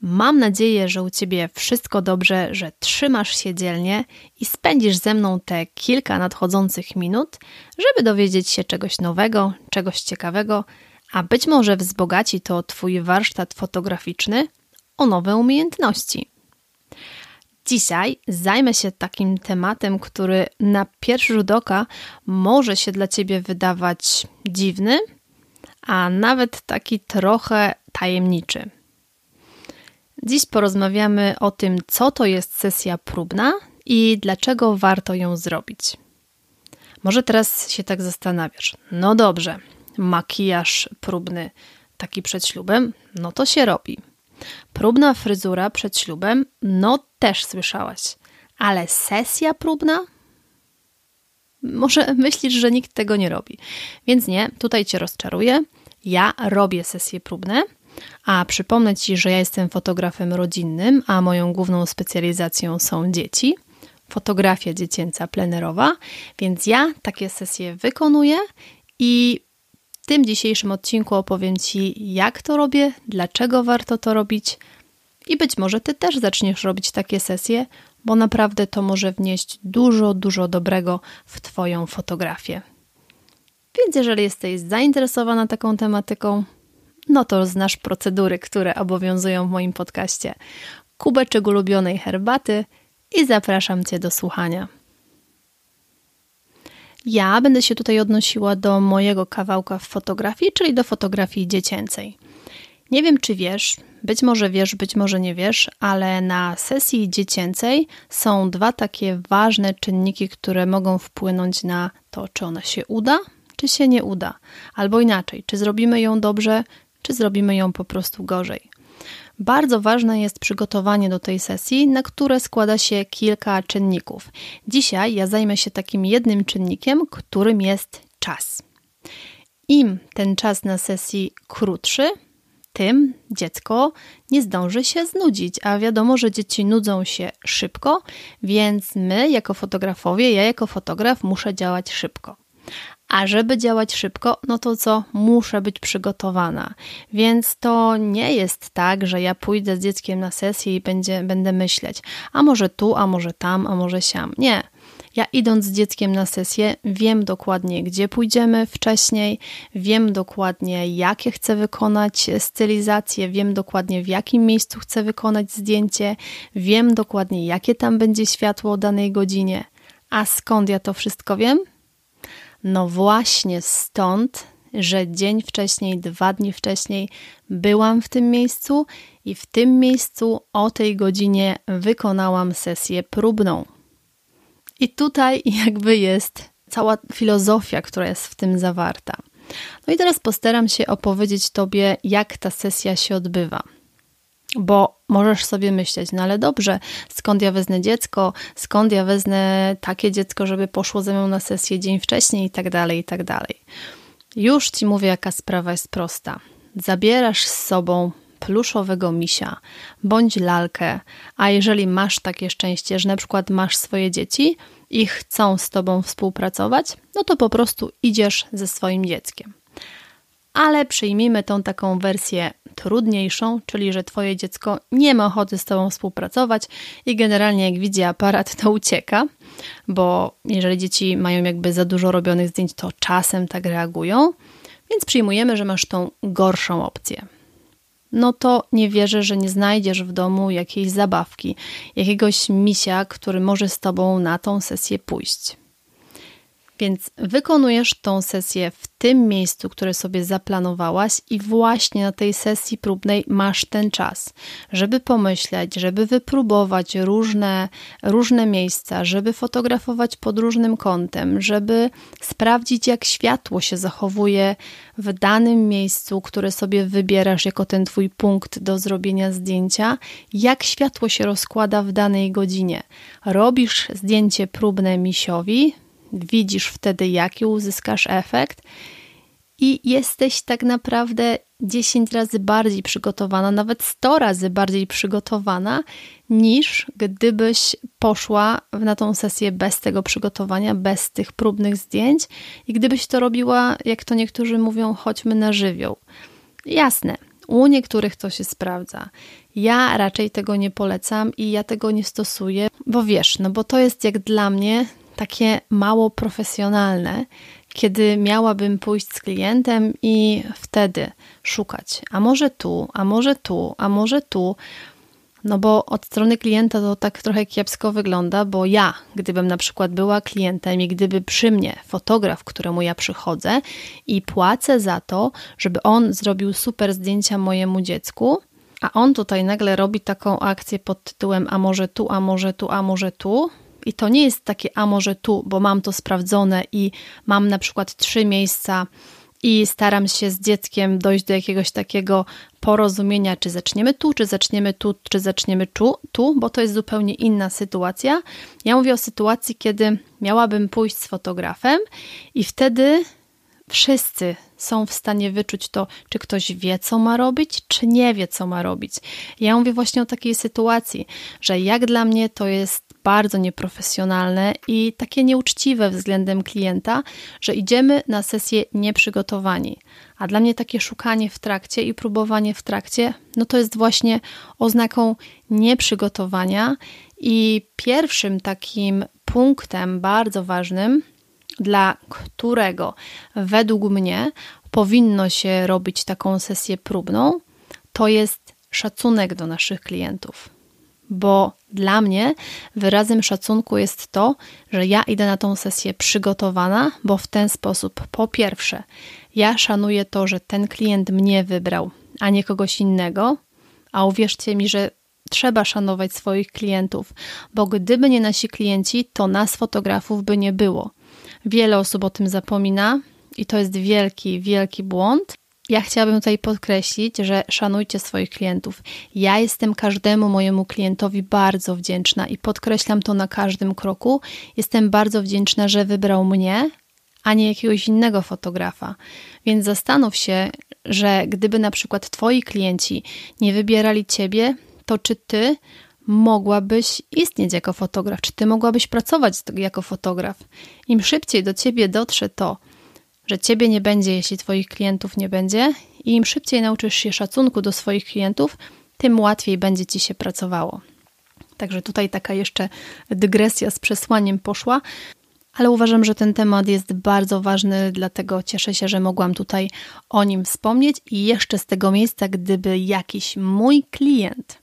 Mam nadzieję, że u Ciebie wszystko dobrze, że trzymasz się dzielnie i spędzisz ze mną te kilka nadchodzących minut, żeby dowiedzieć się czegoś nowego, czegoś ciekawego, a być może wzbogaci to Twój warsztat fotograficzny o nowe umiejętności. Dzisiaj zajmę się takim tematem, który na pierwszy rzut oka może się dla Ciebie wydawać dziwny, a nawet taki trochę tajemniczy. Dziś porozmawiamy o tym, co to jest sesja próbna i dlaczego warto ją zrobić. Może teraz się tak zastanawiasz. No dobrze, makijaż próbny taki przed ślubem, no to się robi. Próbna fryzura przed ślubem, no też słyszałaś. Ale sesja próbna? Może myślisz, że nikt tego nie robi. Więc nie, tutaj cię rozczaruję. Ja robię sesje próbne a przypomnę Ci, że ja jestem fotografem rodzinnym, a moją główną specjalizacją są dzieci. Fotografia dziecięca plenerowa, więc ja takie sesje wykonuję i w tym dzisiejszym odcinku opowiem Ci, jak to robię, dlaczego warto to robić i być może Ty też zaczniesz robić takie sesje, bo naprawdę to może wnieść dużo, dużo dobrego w Twoją fotografię. Więc jeżeli jesteś zainteresowana taką tematyką, no to znasz procedury, które obowiązują w moim podcaście. Kubeczek ulubionej herbaty i zapraszam Cię do słuchania. Ja będę się tutaj odnosiła do mojego kawałka w fotografii, czyli do fotografii dziecięcej. Nie wiem, czy wiesz, być może wiesz, być może nie wiesz, ale na sesji dziecięcej są dwa takie ważne czynniki, które mogą wpłynąć na to, czy ona się uda, czy się nie uda. Albo inaczej, czy zrobimy ją dobrze, czy zrobimy ją po prostu gorzej. Bardzo ważne jest przygotowanie do tej sesji, na które składa się kilka czynników. Dzisiaj ja zajmę się takim jednym czynnikiem, którym jest czas. Im ten czas na sesji krótszy, tym dziecko nie zdąży się znudzić, a wiadomo, że dzieci nudzą się szybko, więc my jako fotografowie, ja jako fotograf muszę działać szybko. A żeby działać szybko, no to co? Muszę być przygotowana. Więc to nie jest tak, że ja pójdę z dzieckiem na sesję i będzie, będę myśleć, a może tu, a może tam, a może siam. Nie. Ja idąc z dzieckiem na sesję, wiem dokładnie, gdzie pójdziemy wcześniej, wiem dokładnie, jakie chcę wykonać stylizację, wiem dokładnie, w jakim miejscu chcę wykonać zdjęcie, wiem dokładnie, jakie tam będzie światło o danej godzinie. A skąd ja to wszystko wiem? No właśnie stąd, że dzień wcześniej, dwa dni wcześniej byłam w tym miejscu i w tym miejscu o tej godzinie wykonałam sesję próbną. I tutaj jakby jest cała filozofia, która jest w tym zawarta. No i teraz postaram się opowiedzieć Tobie, jak ta sesja się odbywa. Bo możesz sobie myśleć, no ale dobrze, skąd ja wezmę dziecko, skąd ja wezmę takie dziecko, żeby poszło ze mną na sesję dzień wcześniej i tak dalej, i tak dalej. Już ci mówię, jaka sprawa jest prosta. Zabierasz z sobą pluszowego misia bądź lalkę, a jeżeli masz takie szczęście, że na przykład masz swoje dzieci i chcą z tobą współpracować, no to po prostu idziesz ze swoim dzieckiem. Ale przyjmijmy tą taką wersję trudniejszą, czyli że Twoje dziecko nie ma ochoty z Tobą współpracować i generalnie jak widzi aparat, to ucieka, bo jeżeli dzieci mają jakby za dużo robionych zdjęć, to czasem tak reagują, więc przyjmujemy, że masz tą gorszą opcję. no to nie wierzę, że nie znajdziesz w domu jakiejś zabawki, jakiegoś misia, który może z tobą na tą sesję pójść. Więc wykonujesz tą sesję w tym miejscu, które sobie zaplanowałaś, i właśnie na tej sesji próbnej masz ten czas, żeby pomyśleć, żeby wypróbować różne, różne miejsca, żeby fotografować pod różnym kątem, żeby sprawdzić, jak światło się zachowuje w danym miejscu, które sobie wybierasz jako ten twój punkt do zrobienia zdjęcia, jak światło się rozkłada w danej godzinie. Robisz zdjęcie próbne misiowi, widzisz wtedy, jaki uzyskasz efekt, i jesteś tak naprawdę 10 razy bardziej przygotowana, nawet 100 razy bardziej przygotowana, niż gdybyś poszła na tą sesję bez tego przygotowania, bez tych próbnych zdjęć i gdybyś to robiła, jak to niektórzy mówią, chodźmy na żywioł. Jasne, u niektórych to się sprawdza. Ja raczej tego nie polecam i ja tego nie stosuję, bo wiesz, no bo to jest jak dla mnie takie mało profesjonalne, kiedy miałabym pójść z klientem i wtedy szukać, a może tu, a może tu, a może tu. No bo od strony klienta to tak trochę kiepsko wygląda, bo ja, gdybym na przykład była klientem i gdyby przy mnie fotograf, któremu ja przychodzę i płacę za to, żeby on zrobił super zdjęcia mojemu dziecku, a on tutaj nagle robi taką akcję pod tytułem a może tu, a może tu, a może tu, i to nie jest takie, a może tu, bo mam to sprawdzone i mam na przykład trzy miejsca i staram się z dzieckiem dojść do jakiegoś takiego porozumienia, czy zaczniemy tu, czy zaczniemy tu, czy zaczniemy tu, tu, bo to jest zupełnie inna sytuacja. Ja mówię o sytuacji, kiedy miałabym pójść z fotografem i wtedy wszyscy są w stanie wyczuć to, czy ktoś wie, co ma robić, czy nie wie, co ma robić. Ja mówię właśnie o takiej sytuacji, że jak dla mnie to jest bardzo nieprofesjonalne i takie nieuczciwe względem klienta, że idziemy na sesję nieprzygotowani. A dla mnie takie szukanie w trakcie i próbowanie w trakcie, no to jest właśnie oznaką nieprzygotowania i pierwszym takim punktem bardzo ważnym, dla którego według mnie powinno się robić taką sesję próbną, to jest szacunek do naszych klientów bo dla mnie wyrazem szacunku jest to, że ja idę na tą sesję przygotowana, bo w ten sposób, po pierwsze, ja szanuję to, że ten klient mnie wybrał, a nie kogoś innego, a uwierzcie mi, że trzeba szanować swoich klientów, bo gdyby nie nasi klienci, to nas fotografów by nie było. Wiele osób o tym zapomina i to jest wielki, wielki błąd. Ja chciałabym tutaj podkreślić, że szanujcie swoich klientów. Ja jestem każdemu mojemu klientowi bardzo wdzięczna i podkreślam to na każdym kroku. Jestem bardzo wdzięczna, że wybrał mnie, a nie jakiegoś innego fotografa. Więc zastanów się, że gdyby na przykład Twoi klienci nie wybierali Ciebie, to czy Ty mogłabyś istnieć jako fotograf, czy Ty mogłabyś pracować jako fotograf. Im szybciej do Ciebie dotrze to, że ciebie nie będzie, jeśli twoich klientów nie będzie, i im szybciej nauczysz się szacunku do swoich klientów, tym łatwiej będzie ci się pracowało. Także tutaj taka jeszcze dygresja z przesłaniem poszła, ale uważam, że ten temat jest bardzo ważny, dlatego cieszę się, że mogłam tutaj o nim wspomnieć. I jeszcze z tego miejsca, gdyby jakiś mój klient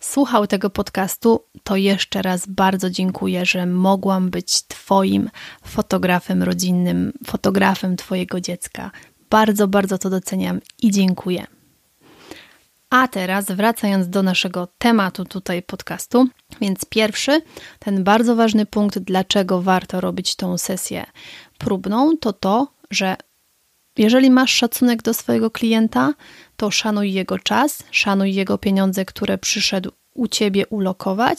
słuchał tego podcastu, to jeszcze raz bardzo dziękuję, że mogłam być Twoim fotografem rodzinnym, fotografem Twojego dziecka. Bardzo, bardzo to doceniam i dziękuję. A teraz wracając do naszego tematu tutaj podcastu, więc pierwszy, ten bardzo ważny punkt, dlaczego warto robić tą sesję próbną, to to, że jeżeli masz szacunek do swojego klienta, to szanuj jego czas, szanuj jego pieniądze, które przyszedł u ciebie ulokować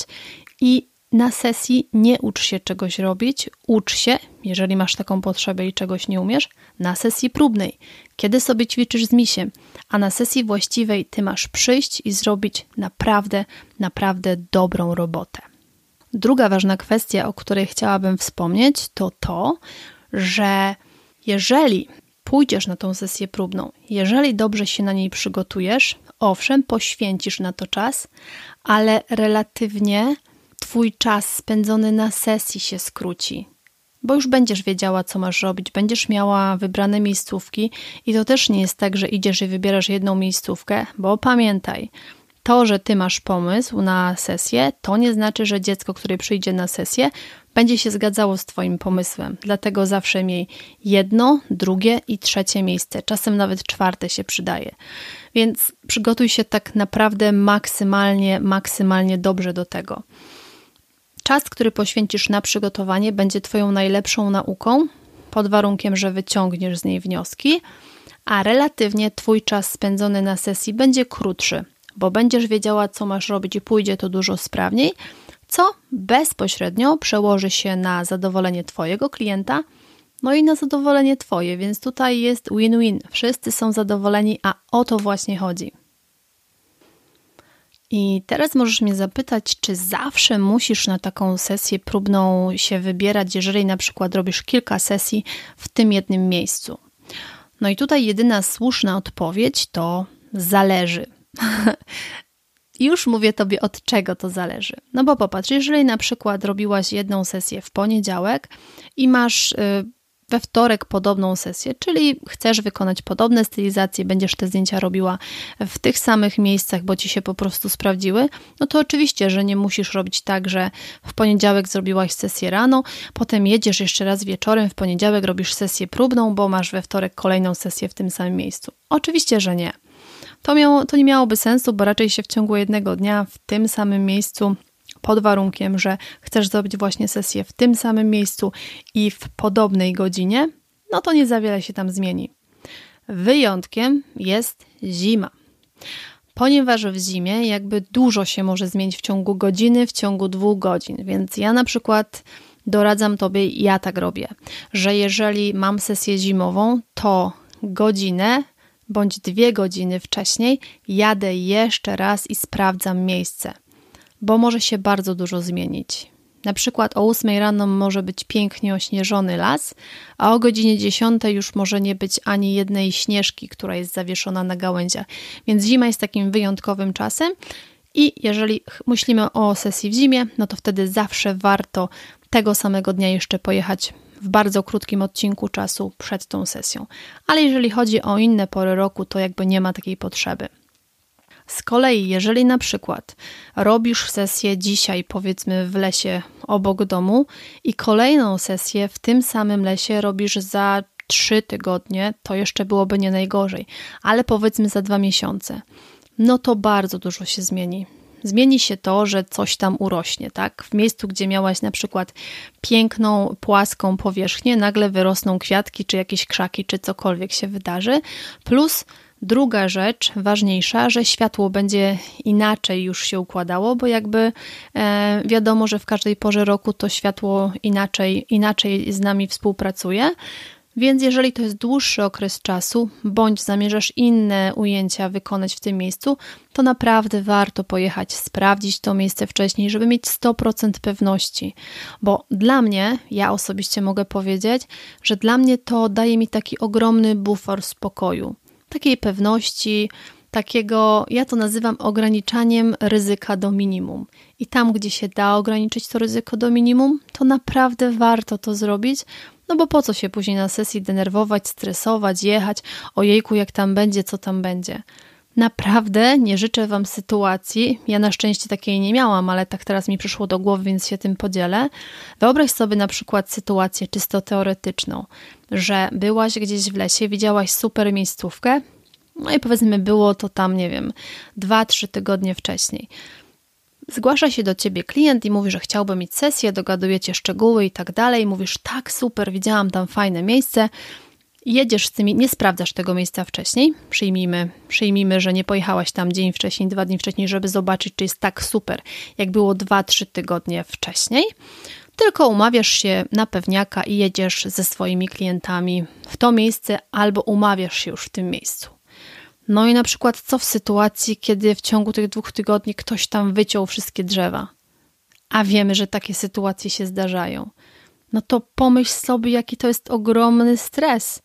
i na sesji nie ucz się czegoś robić, ucz się, jeżeli masz taką potrzebę i czegoś nie umiesz, na sesji próbnej, kiedy sobie ćwiczysz z misiem, a na sesji właściwej ty masz przyjść i zrobić naprawdę, naprawdę dobrą robotę. Druga ważna kwestia, o której chciałabym wspomnieć, to to, że jeżeli pójdziesz na tą sesję próbną, jeżeli dobrze się na niej przygotujesz, owszem, poświęcisz na to czas, ale relatywnie Twój czas spędzony na sesji się skróci. bo już będziesz wiedziała, co masz robić, będziesz miała wybrane miejscówki i to też nie jest tak, że idziesz i wybierasz jedną miejscówkę, bo pamiętaj, to, że ty masz pomysł na sesję, to nie znaczy, że dziecko, które przyjdzie na sesję, będzie się zgadzało z Twoim pomysłem. Dlatego zawsze miej jedno, drugie i trzecie miejsce. Czasem nawet czwarte się przydaje. Więc przygotuj się tak naprawdę maksymalnie, maksymalnie dobrze do tego. Czas, który poświęcisz na przygotowanie, będzie Twoją najlepszą nauką, pod warunkiem, że wyciągniesz z niej wnioski, a relatywnie Twój czas spędzony na sesji będzie krótszy, bo będziesz wiedziała, co masz robić i pójdzie to dużo sprawniej, co bezpośrednio przełoży się na zadowolenie Twojego klienta, no i na zadowolenie Twoje, więc tutaj jest win-win. Wszyscy są zadowoleni, a o to właśnie chodzi. I teraz możesz mnie zapytać, czy zawsze musisz na taką sesję próbną się wybierać, jeżeli na przykład robisz kilka sesji w tym jednym miejscu. No i tutaj jedyna słuszna odpowiedź to zależy. Już mówię Tobie, od czego to zależy. No bo popatrz, jeżeli na przykład robiłaś jedną sesję w poniedziałek i masz y, we wtorek podobną sesję, czyli chcesz wykonać podobne stylizacje, będziesz te zdjęcia robiła w tych samych miejscach, bo ci się po prostu sprawdziły, no to oczywiście, że nie musisz robić tak, że w poniedziałek zrobiłaś sesję rano, potem jedziesz jeszcze raz wieczorem, w poniedziałek robisz sesję próbną, bo masz we wtorek kolejną sesję w tym samym miejscu. Oczywiście, że nie. To, miało, to nie miałoby sensu, bo raczej się w ciągu jednego dnia w tym samym miejscu pod warunkiem, że chcesz zrobić właśnie sesję w tym samym miejscu i w podobnej godzinie, no to nie za wiele się tam zmieni. Wyjątkiem jest zima. Ponieważ w zimie jakby dużo się może zmienić w ciągu godziny, w ciągu dwóch godzin, więc ja na przykład doradzam Tobie, ja tak robię, że jeżeli mam sesję zimową, to godzinę bądź dwie godziny wcześniej jadę jeszcze raz i sprawdzam miejsce bo może się bardzo dużo zmienić. Na przykład o 8 rano może być pięknie ośnieżony las, a o godzinie 10 już może nie być ani jednej śnieżki, która jest zawieszona na gałęziach. Więc zima jest takim wyjątkowym czasem i jeżeli myślimy o sesji w zimie, no to wtedy zawsze warto tego samego dnia jeszcze pojechać w bardzo krótkim odcinku czasu przed tą sesją. Ale jeżeli chodzi o inne pory roku, to jakby nie ma takiej potrzeby. Z kolei, jeżeli na przykład robisz sesję dzisiaj, powiedzmy w lesie obok domu, i kolejną sesję w tym samym lesie robisz za trzy tygodnie, to jeszcze byłoby nie najgorzej, ale powiedzmy za dwa miesiące, no to bardzo dużo się zmieni. Zmieni się to, że coś tam urośnie, tak? W miejscu, gdzie miałaś na przykład piękną, płaską powierzchnię, nagle wyrosną kwiatki, czy jakieś krzaki, czy cokolwiek się wydarzy, plus Druga rzecz, ważniejsza, że światło będzie inaczej już się układało, bo jakby e, wiadomo, że w każdej porze roku to światło inaczej, inaczej z nami współpracuje. Więc jeżeli to jest dłuższy okres czasu, bądź zamierzasz inne ujęcia wykonać w tym miejscu, to naprawdę warto pojechać, sprawdzić to miejsce wcześniej, żeby mieć 100% pewności. Bo dla mnie, ja osobiście mogę powiedzieć, że dla mnie to daje mi taki ogromny bufor spokoju takiej pewności, takiego, ja to nazywam ograniczaniem ryzyka do minimum. I tam, gdzie się da ograniczyć to ryzyko do minimum, to naprawdę warto to zrobić, no bo po co się później na sesji denerwować, stresować, jechać, ojejku, jak tam będzie, co tam będzie. Naprawdę nie życzę Wam sytuacji, ja na szczęście takiej nie miałam, ale tak teraz mi przyszło do głowy, więc się tym podzielę. Wyobraź sobie na przykład sytuację czysto teoretyczną, że byłaś gdzieś w lesie, widziałaś super miejscówkę, no i powiedzmy było to tam, nie wiem, dwa, trzy tygodnie wcześniej. Zgłasza się do ciebie klient i mówi, że chciałby mieć sesję, dogadujecie szczegóły i tak dalej. Mówisz, tak, super, widziałam tam fajne miejsce jedziesz z tymi, nie sprawdzasz tego miejsca wcześniej, przyjmijmy, przyjmijmy, że nie pojechałaś tam dzień wcześniej, dwa dni wcześniej, żeby zobaczyć, czy jest tak super, jak było dwa, trzy tygodnie wcześniej, tylko umawiasz się na pewniaka i jedziesz ze swoimi klientami w to miejsce albo umawiasz się już w tym miejscu. No i na przykład co w sytuacji, kiedy w ciągu tych dwóch tygodni ktoś tam wyciął wszystkie drzewa, a wiemy, że takie sytuacje się zdarzają. No to pomyśl sobie, jaki to jest ogromny stres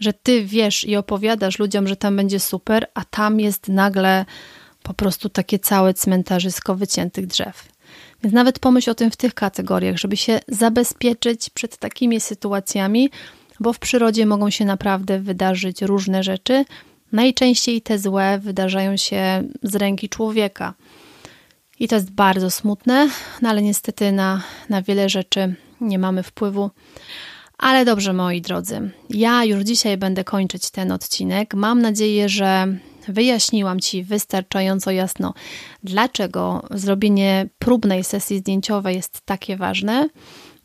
że ty wiesz i opowiadasz ludziom, że tam będzie super, a tam jest nagle po prostu takie całe cmentarzysko wyciętych drzew. Więc nawet pomyśl o tym w tych kategoriach, żeby się zabezpieczyć przed takimi sytuacjami, bo w przyrodzie mogą się naprawdę wydarzyć różne rzeczy. Najczęściej te złe wydarzają się z ręki człowieka. I to jest bardzo smutne, no ale niestety na, na wiele rzeczy nie mamy wpływu. Ale dobrze, moi drodzy, ja już dzisiaj będę kończyć ten odcinek. Mam nadzieję, że wyjaśniłam Ci wystarczająco jasno, dlaczego zrobienie próbnej sesji zdjęciowej jest takie ważne,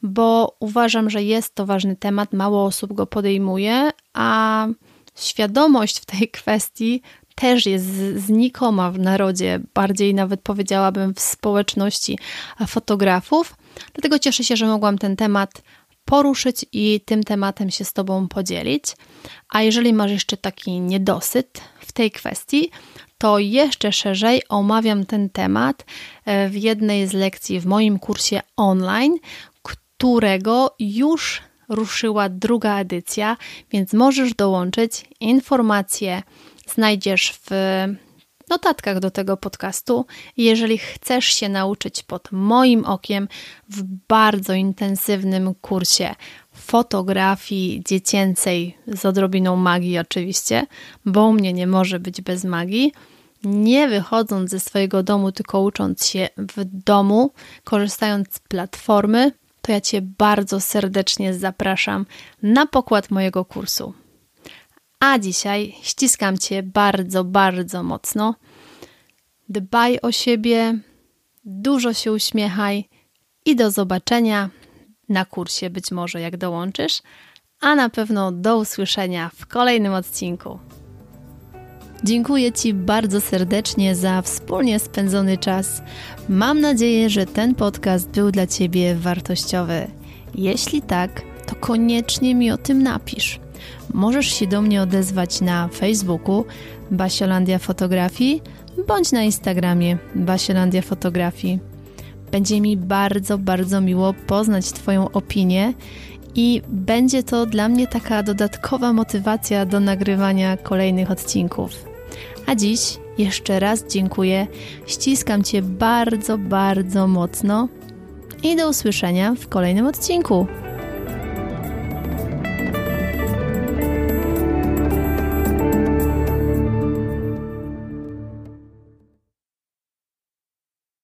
bo uważam, że jest to ważny temat, mało osób go podejmuje, a świadomość w tej kwestii też jest znikoma w narodzie, bardziej nawet powiedziałabym w społeczności fotografów. Dlatego cieszę się, że mogłam ten temat poruszyć i tym tematem się z Tobą podzielić. A jeżeli masz jeszcze taki niedosyt w tej kwestii, to jeszcze szerzej omawiam ten temat e, w jednej z lekcji w moim kursie online, którego już ruszyła druga edycja, więc możesz dołączyć. Informacje znajdziesz w notatkach do tego podcastu. Jeżeli chcesz się nauczyć pod moim okiem w bardzo intensywnym kursie fotografii dziecięcej z odrobiną magii, oczywiście, bo u mnie nie może być bez magii. Nie wychodząc ze swojego domu, tylko ucząc się w domu, korzystając z platformy, to ja Cię bardzo serdecznie zapraszam na pokład mojego kursu. A dzisiaj ściskam Cię bardzo, bardzo mocno. Dbaj o siebie, dużo się uśmiechaj i do zobaczenia na kursie, być może jak dołączysz, a na pewno do usłyszenia w kolejnym odcinku. Dziękuję Ci bardzo serdecznie za wspólnie spędzony czas. Mam nadzieję, że ten podcast był dla Ciebie wartościowy. Jeśli tak, to koniecznie mi o tym napisz. Możesz się do mnie odezwać na Facebooku Basiolandia Fotografii bądź na Instagramie Basiolandia Fotografii. Będzie mi bardzo, bardzo miło poznać Twoją opinię i będzie to dla mnie taka dodatkowa motywacja do nagrywania kolejnych odcinków. A dziś jeszcze raz dziękuję, ściskam Cię bardzo, bardzo mocno i do usłyszenia w kolejnym odcinku.